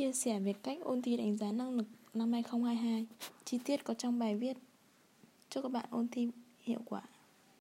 Chia sẻ về cách ôn thi đánh giá năng lực năm 2022 Chi tiết có trong bài viết. Chúc các bạn ôn thi hiệu quả.